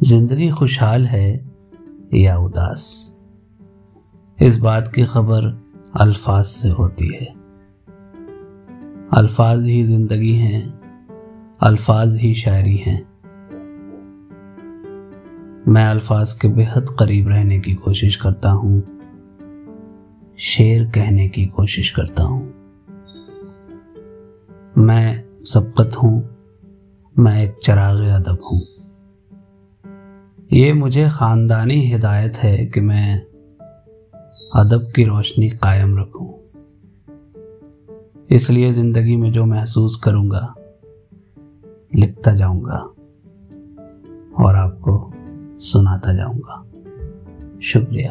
زندگی خوشحال ہے یا اداس؟ اس بات کی خبر الفاظ سے ہوتی ہے۔ الفاظ ہی زندگی ہیں، الفاظ ہی شاعری ہیں۔ میں الفاظ کے بہت قریب رہنے کی کوشش کرتا ہوں، شعر کہنے کی کوشش کرتا ہوں۔ میں سبقت ہوں، میں ایک چراغ ادب ہوں۔ یہ مجھے خاندانی ہدایت ہے کہ میں ادب کی روشنی قائم رکھوں۔ اس لیے زندگی میں جو محسوس کروں گا، لکھتا جاؤں گا اور آپ کو سناتا جاؤں گا۔ شکریہ۔